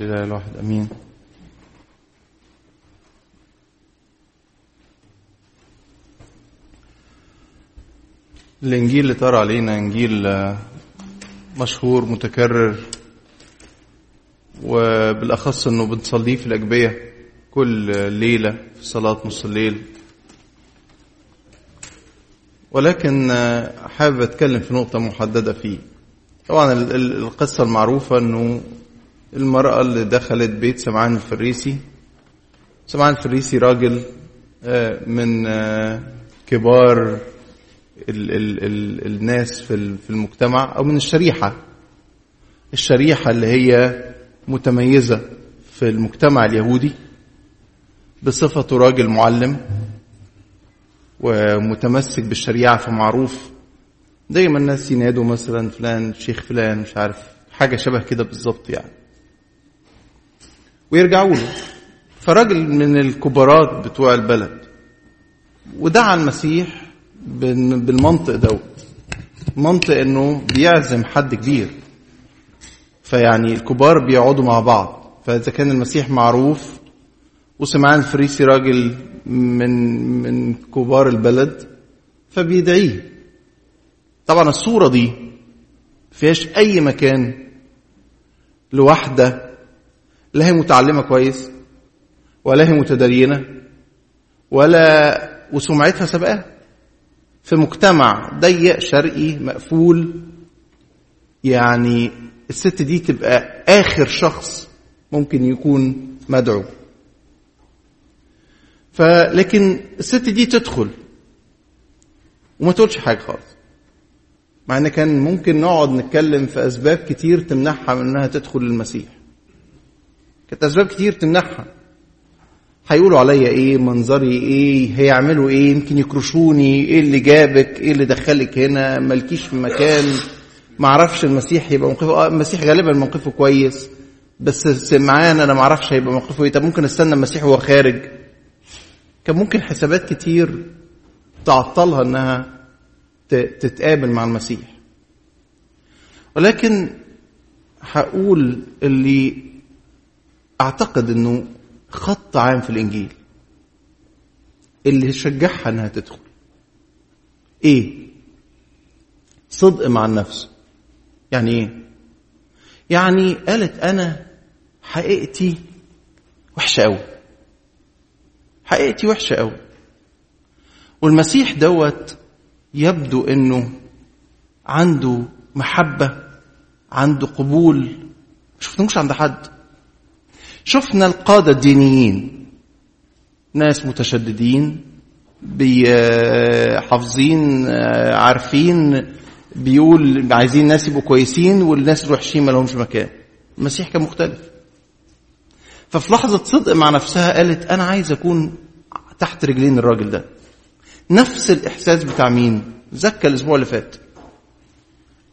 لله الواحد آمين. الإنجيل اللي طار علينا إنجيل مشهور متكرر وبالأخص إنه بنصليه في الأجبية كل ليلة في صلاة نص الليل. ولكن حابب أتكلم في نقطة محددة فيه. طبعا القصة المعروفة إنه المرأة اللي دخلت بيت سمعان الفريسي. سمعان الفريسي راجل من كبار ال ال ال الناس في في المجتمع أو من الشريحة. الشريحة اللي هي متميزة في المجتمع اليهودي بصفته راجل معلم ومتمسك بالشريعة فمعروف. دايما الناس ينادوا مثلا فلان شيخ فلان مش عارف حاجة شبه كده بالظبط يعني. ويرجعوا له. فراجل من الكبارات بتوع البلد ودعا المسيح بالمنطق دوت منطق إنه بيعزم حد كبير. فيعني الكبار بيقعدوا مع بعض. فإذا كان المسيح معروف وسمعان الفريسي راجل من من كبار البلد فبيدعيه. طبعا الصورة دي فيهاش أي مكان لواحده لا هي متعلمة كويس ولا هي متدينة ولا وسمعتها سبقها في مجتمع ضيق شرقي مقفول يعني الست دي تبقى آخر شخص ممكن يكون مدعو. فلكن الست دي تدخل وما تقولش حاجة خالص. مع إن كان ممكن نقعد نتكلم في أسباب كتير تمنعها من إنها تدخل المسيح. كانت أسباب كتير تمنعها هيقولوا عليا إيه؟ منظري إيه؟ هيعملوا إيه؟ يمكن يكرشوني. إيه اللي جابك؟ إيه اللي دخلك هنا؟ مالكيش في مكان. ما أعرفش المسيح يبقى موقفه. آه المسيح غالبا موقفه كويس. بس معايا أنا ما أعرفش هيبقى موقفه إيه. طب ممكن أستنى المسيح وهو خارج. كان ممكن حسابات كتير تعطلها إنها تتقابل مع المسيح. ولكن هقول اللي أعتقد إنه خط عام في الإنجيل اللي شجعها إنها تدخل. إيه؟ صدق مع النفس. يعني إيه؟ يعني قالت أنا حقيقتي وحشة قوي حقيقتي وحشة قوي والمسيح دوت يبدو إنه عنده محبة عنده قبول. ما شفناهوش عند حد. شفنا القادة الدينيين ناس متشددين حافظين عارفين بيقول عايزين ناس يبقوا كويسين والناس الوحشين ما لهمش مكان. المسيح كان مختلف. ففي لحظة صدق مع نفسها قالت أنا عايز أكون تحت رجلين الراجل ده. نفس الإحساس بتاع مين؟ زكى الأسبوع اللي فات.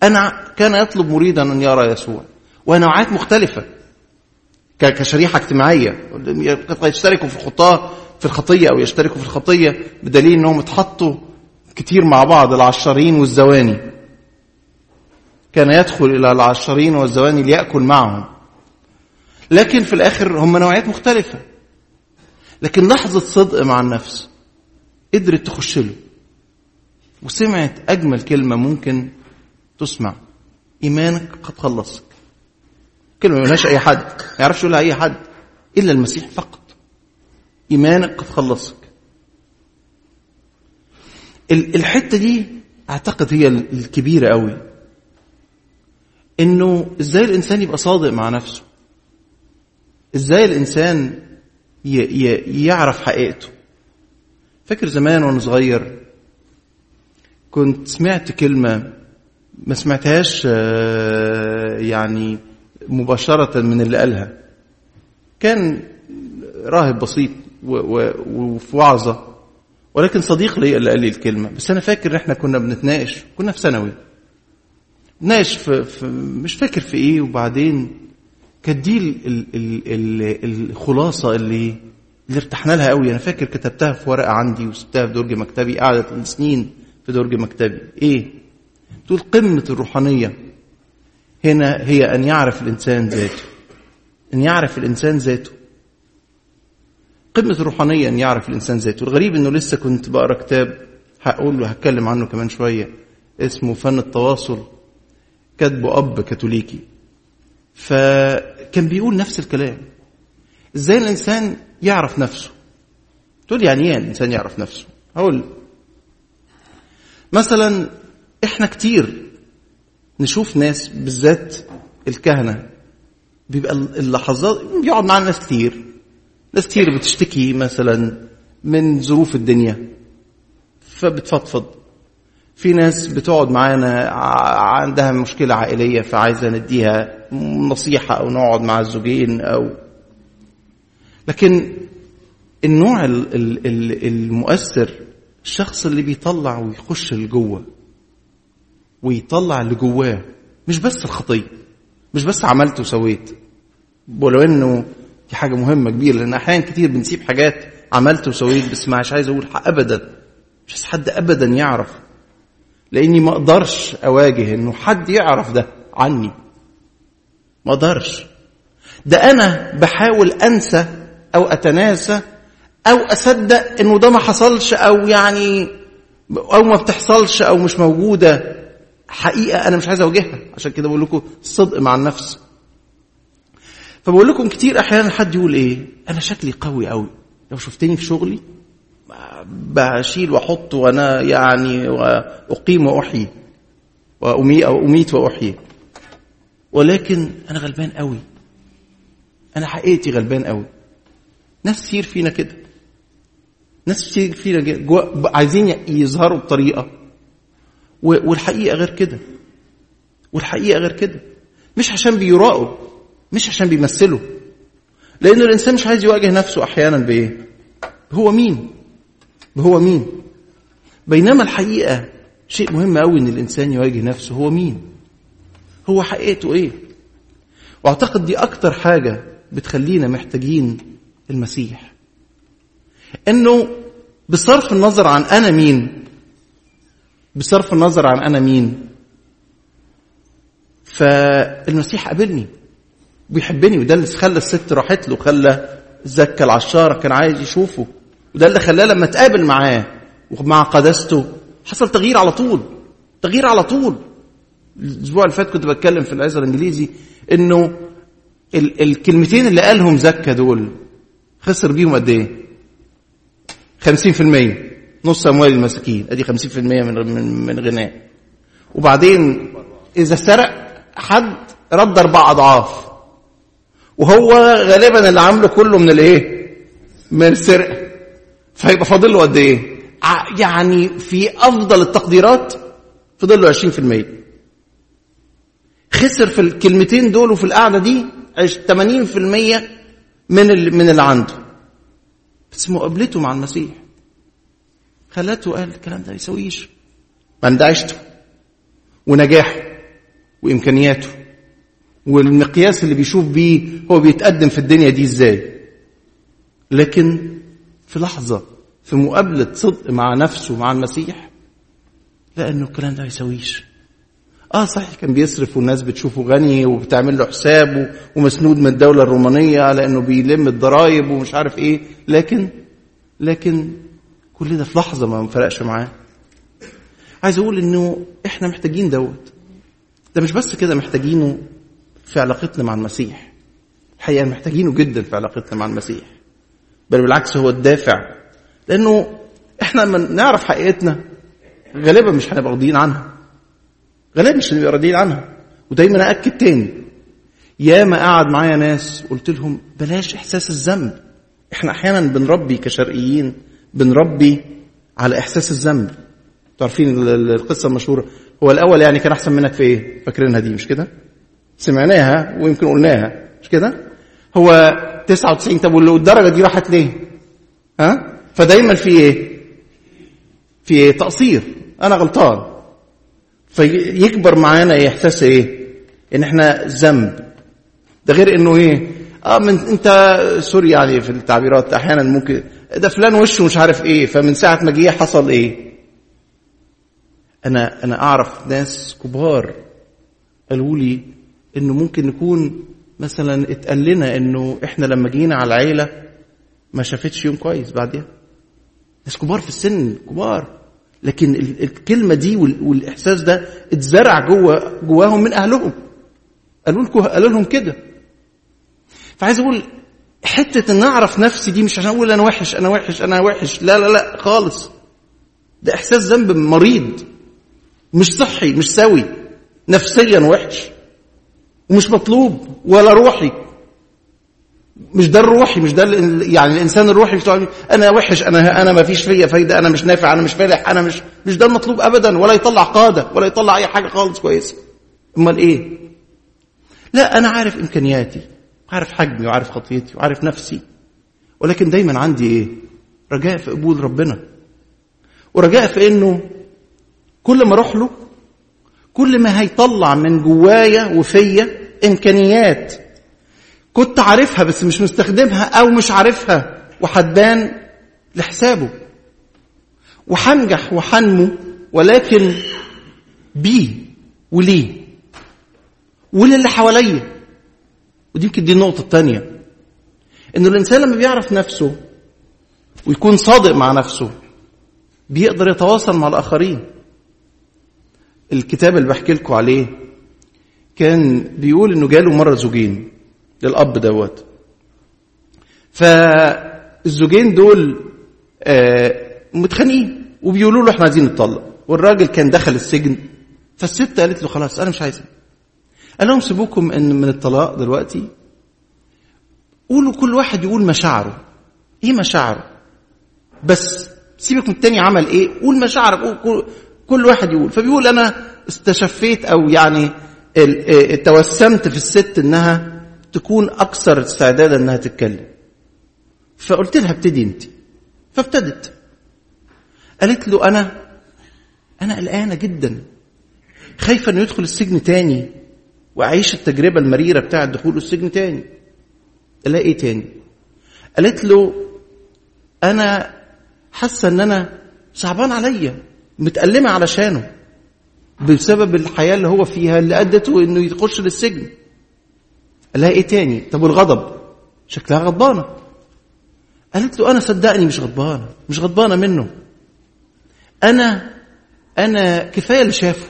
أنا كان يطلب مريدا أن يرى يسوع. ونوعات مختلفة. كشريحة اجتماعية. يشتركوا في الخطاة في الخطية أو يشتركوا في الخطية بدليل أنهم اتحطوا كتير مع بعض العشارين والزواني. كان يدخل إلى العشارين والزواني ليأكل معهم. لكن في الآخر هم نوعيات مختلفة. لكن لحظة صدق مع النفس قدرت تخش له. وسمعت أجمل كلمة ممكن تسمع. إيمانك قد خلصك كلمة ما لهاش أي حد ما يعرفش يقولها أي حد إلا المسيح فقط. إيمانك قد خلصك الحتة دي أعتقد هي الكبيرة قوي إنه إزاي الإنسان يبقى صادق مع نفسه؟ إزاي الإنسان يعرف حقيقته؟ فاكر زمان وأنا صغير كنت سمعت كلمة ما سمعتهاش يعني مباشرة من اللي قالها. كان راهب بسيط وفي وعظة ولكن صديق لي اللي قال لي الكلمة. بس أنا فاكر إحنا كنا بنتناقش كنا في ثانوي. ناقش في, في مش فاكر في إيه وبعدين كانت دي ال ال ال الخلاصة اللي اللي ارتحنا لها قوي. أنا فاكر كتبتها في ورقة عندي وسبتها في درج مكتبي قعدت سنين في درج مكتبي. إيه؟ تقول قمة الروحانية. هنا هي أن يعرف الإنسان ذاته. أن يعرف الإنسان ذاته. قمة الروحانية أن يعرف الإنسان ذاته. الغريب إنه لسه كنت بقرأ كتاب هقول له هتكلم عنه كمان شوية. اسمه فن التواصل. كاتبه أب كاثوليكي. فكان بيقول نفس الكلام. إزاي الإنسان يعرف نفسه؟ تقول يعني إيه الإنسان يعرف نفسه؟ هقول. مثلا إحنا كتير نشوف ناس بالذات الكهنة. بيبقى اللحظات بيقعد معانا ناس كتير. ناس كتير بتشتكي مثلا من ظروف الدنيا. فبتفضفض. في ناس بتقعد معانا عندها مشكلة عائلية فعايزة نديها نصيحة أو نقعد مع الزوجين أو لكن النوع المؤثر الشخص اللي بيطلع ويخش لجوه ويطلع اللي جواه. مش بس الخطيه مش بس عملت وسويت. ولو إنه دي حاجة مهمة كبيرة لأن أحيانا كتير بنسيب حاجات عملت وسويت بس مش عايز أقول ابدا. مش عايز حد ابدا يعرف. لأني ما أقدرش أواجه إنه حد يعرف ده عني. ما أقدرش. ده أنا بحاول أنسى أو أتناسى أو أصدق إنه ده ما حصلش أو يعني أو ما بتحصلش أو مش موجودة. حقيقة أنا مش عايز أواجهها. عشان كده بقول لكم الصدق مع النفس. فبقول لكم كتير أحيانا حد يقول إيه؟ أنا شكلي قوي قوي لو شفتني في شغلي بشيل وأحط وأنا يعني وأقيم وأحيي. وامي أو أميت وأحيي. ولكن أنا غلبان قوي أنا حقيقتي غلبان قوي ناس كتير فينا كده. ناس كتير فينا عايزين يظهروا بطريقة. والحقيقة غير كده. والحقيقة غير كده. مش عشان بيراقوا مش عشان بيمثلوا لأن الإنسان مش عايز يواجه نفسه أحيانا بإيه؟ هو مين؟ هو مين؟ بينما الحقيقة شيء مهم قوي إن الإنسان يواجه نفسه هو مين؟ هو حقيقته إيه؟ وأعتقد دي أكتر حاجة بتخلينا محتاجين المسيح. إنه بصرف النظر عن أنا مين بصرف النظر عن أنا مين. فالمسيح قابلني بيحبني وده اللي خلى الست راحت له خلى زكى العشارة كان عايز يشوفه وده اللي خلاه لما اتقابل معاه ومع قداسته حصل تغيير على طول تغيير على طول. الأسبوع اللي فات كنت بتكلم في العزة الإنجليزي إنه ال- الكلمتين اللي قالهم زكى دول خسر بيهم قد إيه؟ 50% نص أموال المساكين. أدي 50% من من غناه وبعدين إذا سرق حد رد أربع أضعاف. وهو غالبا اللي عامله كله من الإيه؟ من السرقة. فيبقى فاضل له قد إيه؟ يعني في أفضل التقديرات فاضل له 20% خسر في الكلمتين دول وفي القعدة دي عش- 80% من من اللي عنده. بس مقابلته مع المسيح. خلته قال الكلام ده يسويش. عيشته ونجاحه وإمكانياته والمقياس اللي بيشوف بيه هو بيتقدم في الدنيا دي إزاي. لكن في لحظة في مقابلة صدق مع نفسه مع المسيح لقى انه الكلام ده ما يسويش. آه صحيح كان بيصرف والناس بتشوفه غني وبتعمل له حساب ومسنود من الدولة الرومانية على انه بيلم الضرايب ومش عارف إيه لكن لكن كل ده في لحظة ما فرقش معاه. عايز أقول إنه إحنا محتاجين دوت. ده مش بس كده محتاجينه في علاقتنا مع المسيح. الحقيقة محتاجينه جدا في علاقتنا مع المسيح. بل بالعكس هو الدافع. لأنه إحنا لما نعرف حقيقتنا غالبا مش هنبقى راضيين عنها. غالبا مش هنبقى راضيين عنها. ودايما اكد تاني. يا ما قعد معايا ناس قلت لهم بلاش إحساس الذنب. إحنا أحيانا بنربي كشرقيين. بنربي على إحساس الذنب. عارفين ال- ال- القصة المشهورة. هو الأول يعني كان أحسن منك في إيه؟ فاكرينها دي مش كده؟ سمعناها ويمكن قلناها مش كده؟ هو 99 طب والدرجه دي راحت ليه؟ ها؟ فدايما في إيه؟ في إيه؟ تقصير. أنا غلطان. فيكبر معانا إيه؟ إحساس إيه؟ إن إحنا ذنب. ده غير إنه إيه؟ آه من انت سوري يعني في التعبيرات أحيانا ممكن ده فلان وشه مش عارف إيه فمن ساعة ما جه حصل إيه؟ أنا أنا أعرف ناس كبار قالوا لي إنه ممكن نكون مثلا اتقال لنا إنه إحنا لما جينا على العيلة ما شافتش يوم كويس بعدها ناس كبار في السن كبار. لكن الكلمة دي والإحساس ده اتزرع جوه جواهم من أهلهم. قالوا لكم قالوا لهم كده. فعايز أقول حتة إن أعرف نفسي دي مش عشان أقول أنا وحش أنا وحش أنا وحش. لا لا لا خالص. ده إحساس ذنب مريض. مش صحي مش سوي. نفسيا وحش. ومش مطلوب ولا روحي. مش ده الروحي مش ده يعني الإنسان الروحي. مش أنا وحش أنا أنا ما فيش فيا فايدة أنا مش نافع أنا مش فالح أنا مش مش ده المطلوب ابدا. ولا يطلع قادة ولا يطلع أي حاجة خالص كويسة. أمال إيه؟ لا أنا عارف إمكانياتي. عارف حجمي وعارف خطيتي وعارف نفسي. ولكن دايما عندي إيه؟ رجاء في قبول ربنا. ورجاء في إنه كل ما أروح له كل ما هيطلع من جوايا وفيا إمكانيات كنت عارفها بس مش مستخدمها أو مش عارفها وحدان لحسابه. وحنجح وحنمو ولكن بيه وليه وللي حواليا. ودي يمكن دي النقطة الثانية إن الإنسان لما بيعرف نفسه ويكون صادق مع نفسه بيقدر يتواصل مع الآخرين. الكتاب اللي بحكي لكم عليه كان بيقول إنه جاله مرة زوجين للأب دوت. فالزوجين دول متخانقين وبيقولوا له إحنا عايزين نتطلق. والراجل كان دخل السجن فالست قالت له خلاص أنا مش عايزه قال لهم سيبوكم أن من الطلاق دلوقتي؟ قولوا كل واحد يقول مشاعره. إيه مشاعره؟ بس سيبك من التاني عمل إيه؟ قول مشاعرك قول كل, واحد يقول. فبيقول أنا استشفيت أو يعني توسمت في الست إنها تكون أكثر استعدادا إنها تتكلم. فقلت لها ابتدي أنت. فابتدت. قالت له أنا أنا قلقانة جدا. خايفة إنه يدخل السجن تاني. وأعيش التجربة المريرة بتاعه دخوله السجن تاني. ألاقي إيه تاني؟ قالت له أنا حاسة إن أنا صعبان عليا متألمة علشانه بسبب الحياة اللي هو فيها اللي أدته إنه يخش للسجن. قال لها إيه تاني؟ طب والغضب؟ شكلها غضبانة. قالت له أنا صدقني مش غضبانة مش غضبانة منه. أنا أنا كفاية اللي شافه.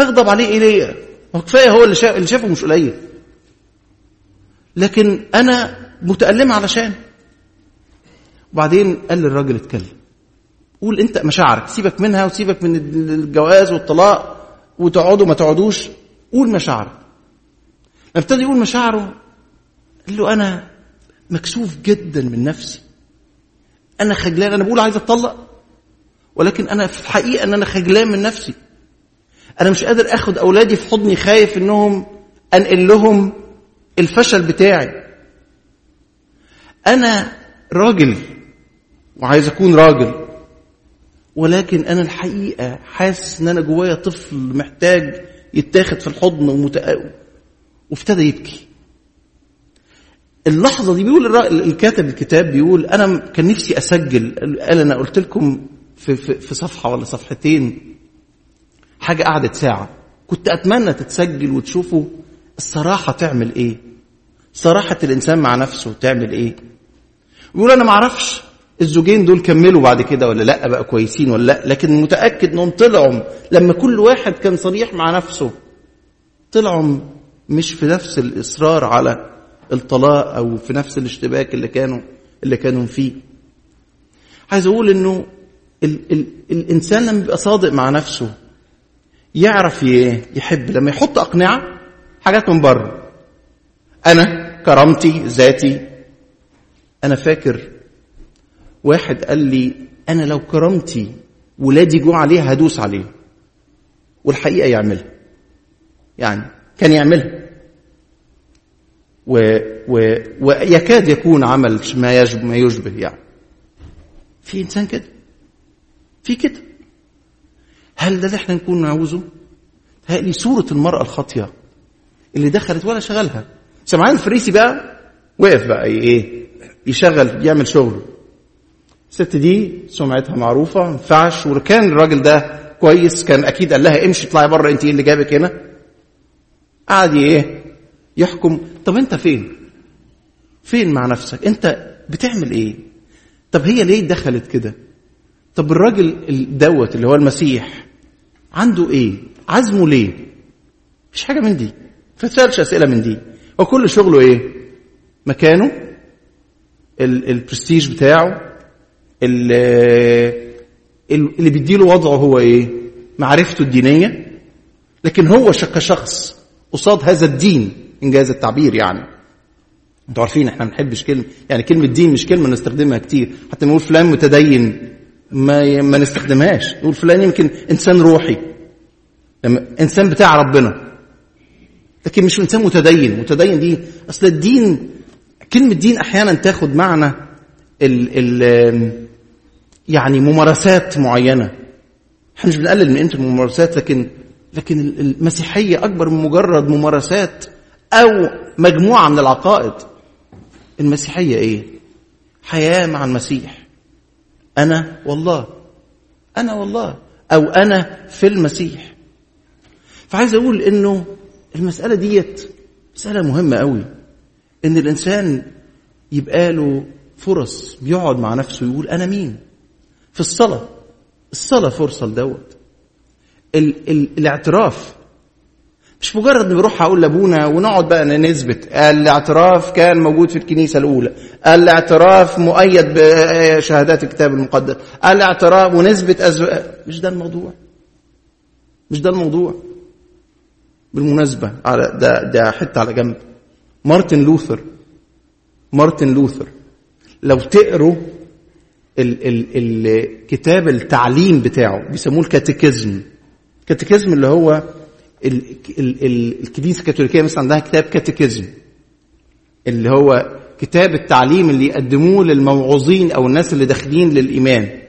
هغضب عليه إيه ليه هو كفاية هو اللي, شاف اللي شافه مش قليل. لكن أنا متألمة علشان. وبعدين قال للراجل اتكلم. قول أنت مشاعرك سيبك منها وسيبك من الجواز والطلاق وتقعدوا ما تقعدوش. قول مشاعرك. ابتدى يقول مشاعره. قال له أنا مكسوف جدا من نفسي. أنا خجلان. أنا بقول عايز أتطلق. ولكن أنا في الحقيقة إن أنا خجلان من نفسي. أنا مش قادر أخد أولادي في حضني خايف إنهم أنقل لهم الفشل بتاعي. أنا راجل وعايز أكون راجل ولكن أنا الحقيقة حاسس إن أنا جوايا طفل محتاج يتاخد في الحضن ومتق... وابتدى يبكي. اللحظة دي بيقول الكاتب الكتاب بيقول أنا كان نفسي أسجل قال أنا قلت لكم في, في, في صفحة ولا صفحتين حاجة قعدت ساعة. كنت أتمنى تتسجل وتشوفوا الصراحة تعمل إيه؟ صراحة الإنسان مع نفسه تعمل بيقول أنا ما أعرفش الزوجين دول كملوا بعد كده ولا لأ بقى كويسين ولا لأ لكن متأكد إنهم طلعوا لما كل واحد كان صريح مع نفسه. طلعوا مش في نفس الإصرار على الطلاق أو في نفس الاشتباك اللي كانوا اللي كانوا فيه. عايز أقول إنه ال ال الإنسان لما بيبقى صادق مع نفسه يعرف يحب. لما يحط أقنعة حاجات من بره. أنا كرامتي ذاتي. أنا فاكر واحد قال لي أنا لو كرامتي ولادي جوع عليها هدوس عليه. والحقيقة يعملها. يعني كان يعملها. و و ويكاد يكون عمل ما ما يشبه يعني. في إنسان كده. في كده. هل ده اللي إحنا نكون نعوزه هذه صورة المرأة الخاطية اللي دخلت ولا شغلها. سمعان الفريسي بقى وقف بقى إيه يشغل يعمل شغله. الست دي سمعتها معروفة ما ينفعش وكان الراجل ده كويس كان أكيد قال لها امشي اطلعي بره أنت إيه اللي جابك هنا؟ قعد إيه يحكم. طب أنت فين؟ فين مع نفسك؟ أنت بتعمل إيه؟ طب هي ليه دخلت كده؟ طب الراجل دوت اللي هو المسيح عنده إيه؟ عزمه ليه؟ مش حاجة من دي. فتسالش أسئلة من دي. هو كل شغله إيه؟ مكانه البرستيج بتاعه اللي بيديله وضعه هو إيه؟ معرفته الدينية. لكن هو كشخص قصاد هذا الدين إنجاز التعبير يعني. أنتوا عارفين إحنا ما بنحبش كلمة يعني كلمة دين مش كلمة نستخدمها كتير. حتى نقول فلان متدين. ما ما نستخدمهاش. نقول فلان يمكن إنسان روحي. إنسان بتاع ربنا. لكن مش إنسان متدين. متدين دي أصل الدين كلمة دين أحيانا تاخد معنى ال ال يعني ممارسات معينة. إحنا مش بنقلل من انت الممارسات لكن لكن المسيحية أكبر من مجرد ممارسات أو مجموعة من العقائد. المسيحية إيه؟ حياة مع المسيح. أنا والله. أنا والله. أو أنا في المسيح. فعايز أقول إنه المسألة ديت مسألة مهمة قوي إن الإنسان يبقى له فرص بيقعد مع نفسه يقول أنا مين؟ في الصلاة. الصلاة فرصة لدوت. ال ال الاعتراف مش مجرد بنروح أقول لأبونا ونقعد بقى نثبت. الاعتراف كان موجود في الكنيسة الأولى. الاعتراف مؤيد بشهادات الكتاب المقدس. الاعتراف ونثبت أزو... مش ده الموضوع. مش ده الموضوع. بالمناسبة على ده ده حتة على جنب. مارتن لوثر مارتن لوثر لو تقروا ال ال الكتاب التعليم بتاعه بيسموه ال catechism ال catechism اللي هو ال ال ال الكنيسة الكاثوليكيه مثلا عندها كتاب catechism اللي هو كتاب التعليم اللي يقدموه للموعظين أو الناس اللي داخلين للإيمان.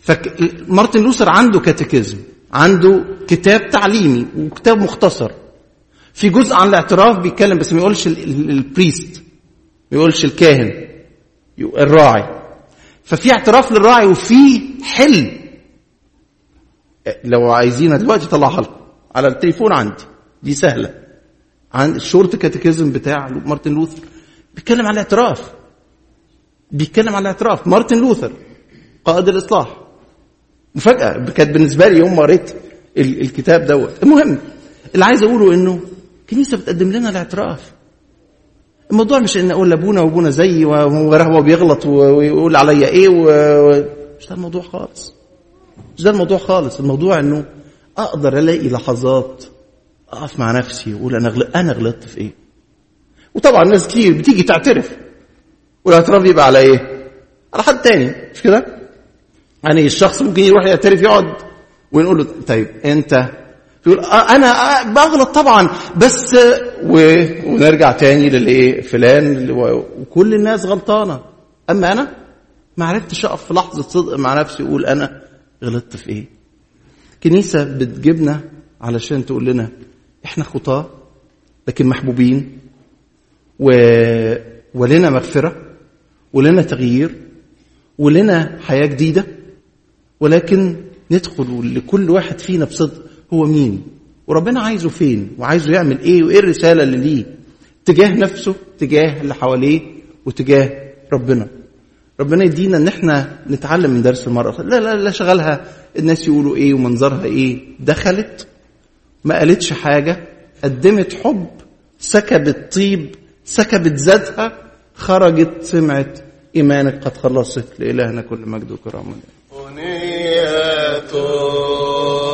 فمارتن لوثر عنده catechism عنده كتاب تعليمي وكتاب مختصر. في جزء عن الاعتراف بيتكلم بس ما يقولش ال priest ما يقولش الكاهن الراعي. ففي اعتراف للراعي وفي حل لو عايزينها دلوقتي طلعها لكم. على التليفون عندي. دي سهلة. عند ال short catechism بتاع مارتن لوثر. بيتكلم عن الاعتراف. بيتكلم عن الاعتراف. مارتن لوثر قائد الإصلاح. مفاجأة. كانت بالنسبة لي يوم ما قريت الكتاب دوت. المهم اللي عايز أقوله إنه الكنيسة بتقدم لنا الاعتراف. الموضوع مش إن أقول لأبونا وأبونا زيي وهو بيغلط ويقول عليا إيه و... مش ده الموضوع خالص. مش ده الموضوع خالص. الموضوع إنه أقدر ألاقي لحظات أقف مع نفسي وأقول أنا غلط أنا غلطت في إيه؟ وطبعا ناس كتير بتيجي تعترف. والاعتراف يبقى على إيه؟ على حد تاني. مش كده؟ يعني الشخص ممكن يروح يعترف يقعد ونقول له طيب أنت؟ يقول أنا بغلط طبعا. بس و... ونرجع تاني للإيه؟ فلان وكل الناس غلطانة. أما أنا؟ ما عرفتش أقف في لحظة صدق مع نفسي وأقول أنا غلطت في إيه؟ كنيسة بتجيبنا علشان تقول لنا إحنا خطاة لكن محبوبين و... ولنا مغفرة ولنا تغيير ولنا حياة جديدة ولكن ندخل لكل واحد فينا بصدق هو مين وربنا عايزه فين وعايزه يعمل إيه وإيه الرسالة اللي ليه تجاه نفسه تجاه اللي حواليه وتجاه ربنا. ربنا يدينا إن إحنا نتعلم من درس المرأة. لا لا لا شغلها الناس يقولوا إيه ومنظرها إيه. دخلت ما قالتش حاجة قدمت حب سكبت طيب سكبت ذاتها خرجت سمعت إيمانك قد خلصت لإلهنا كل مجد وكرامة.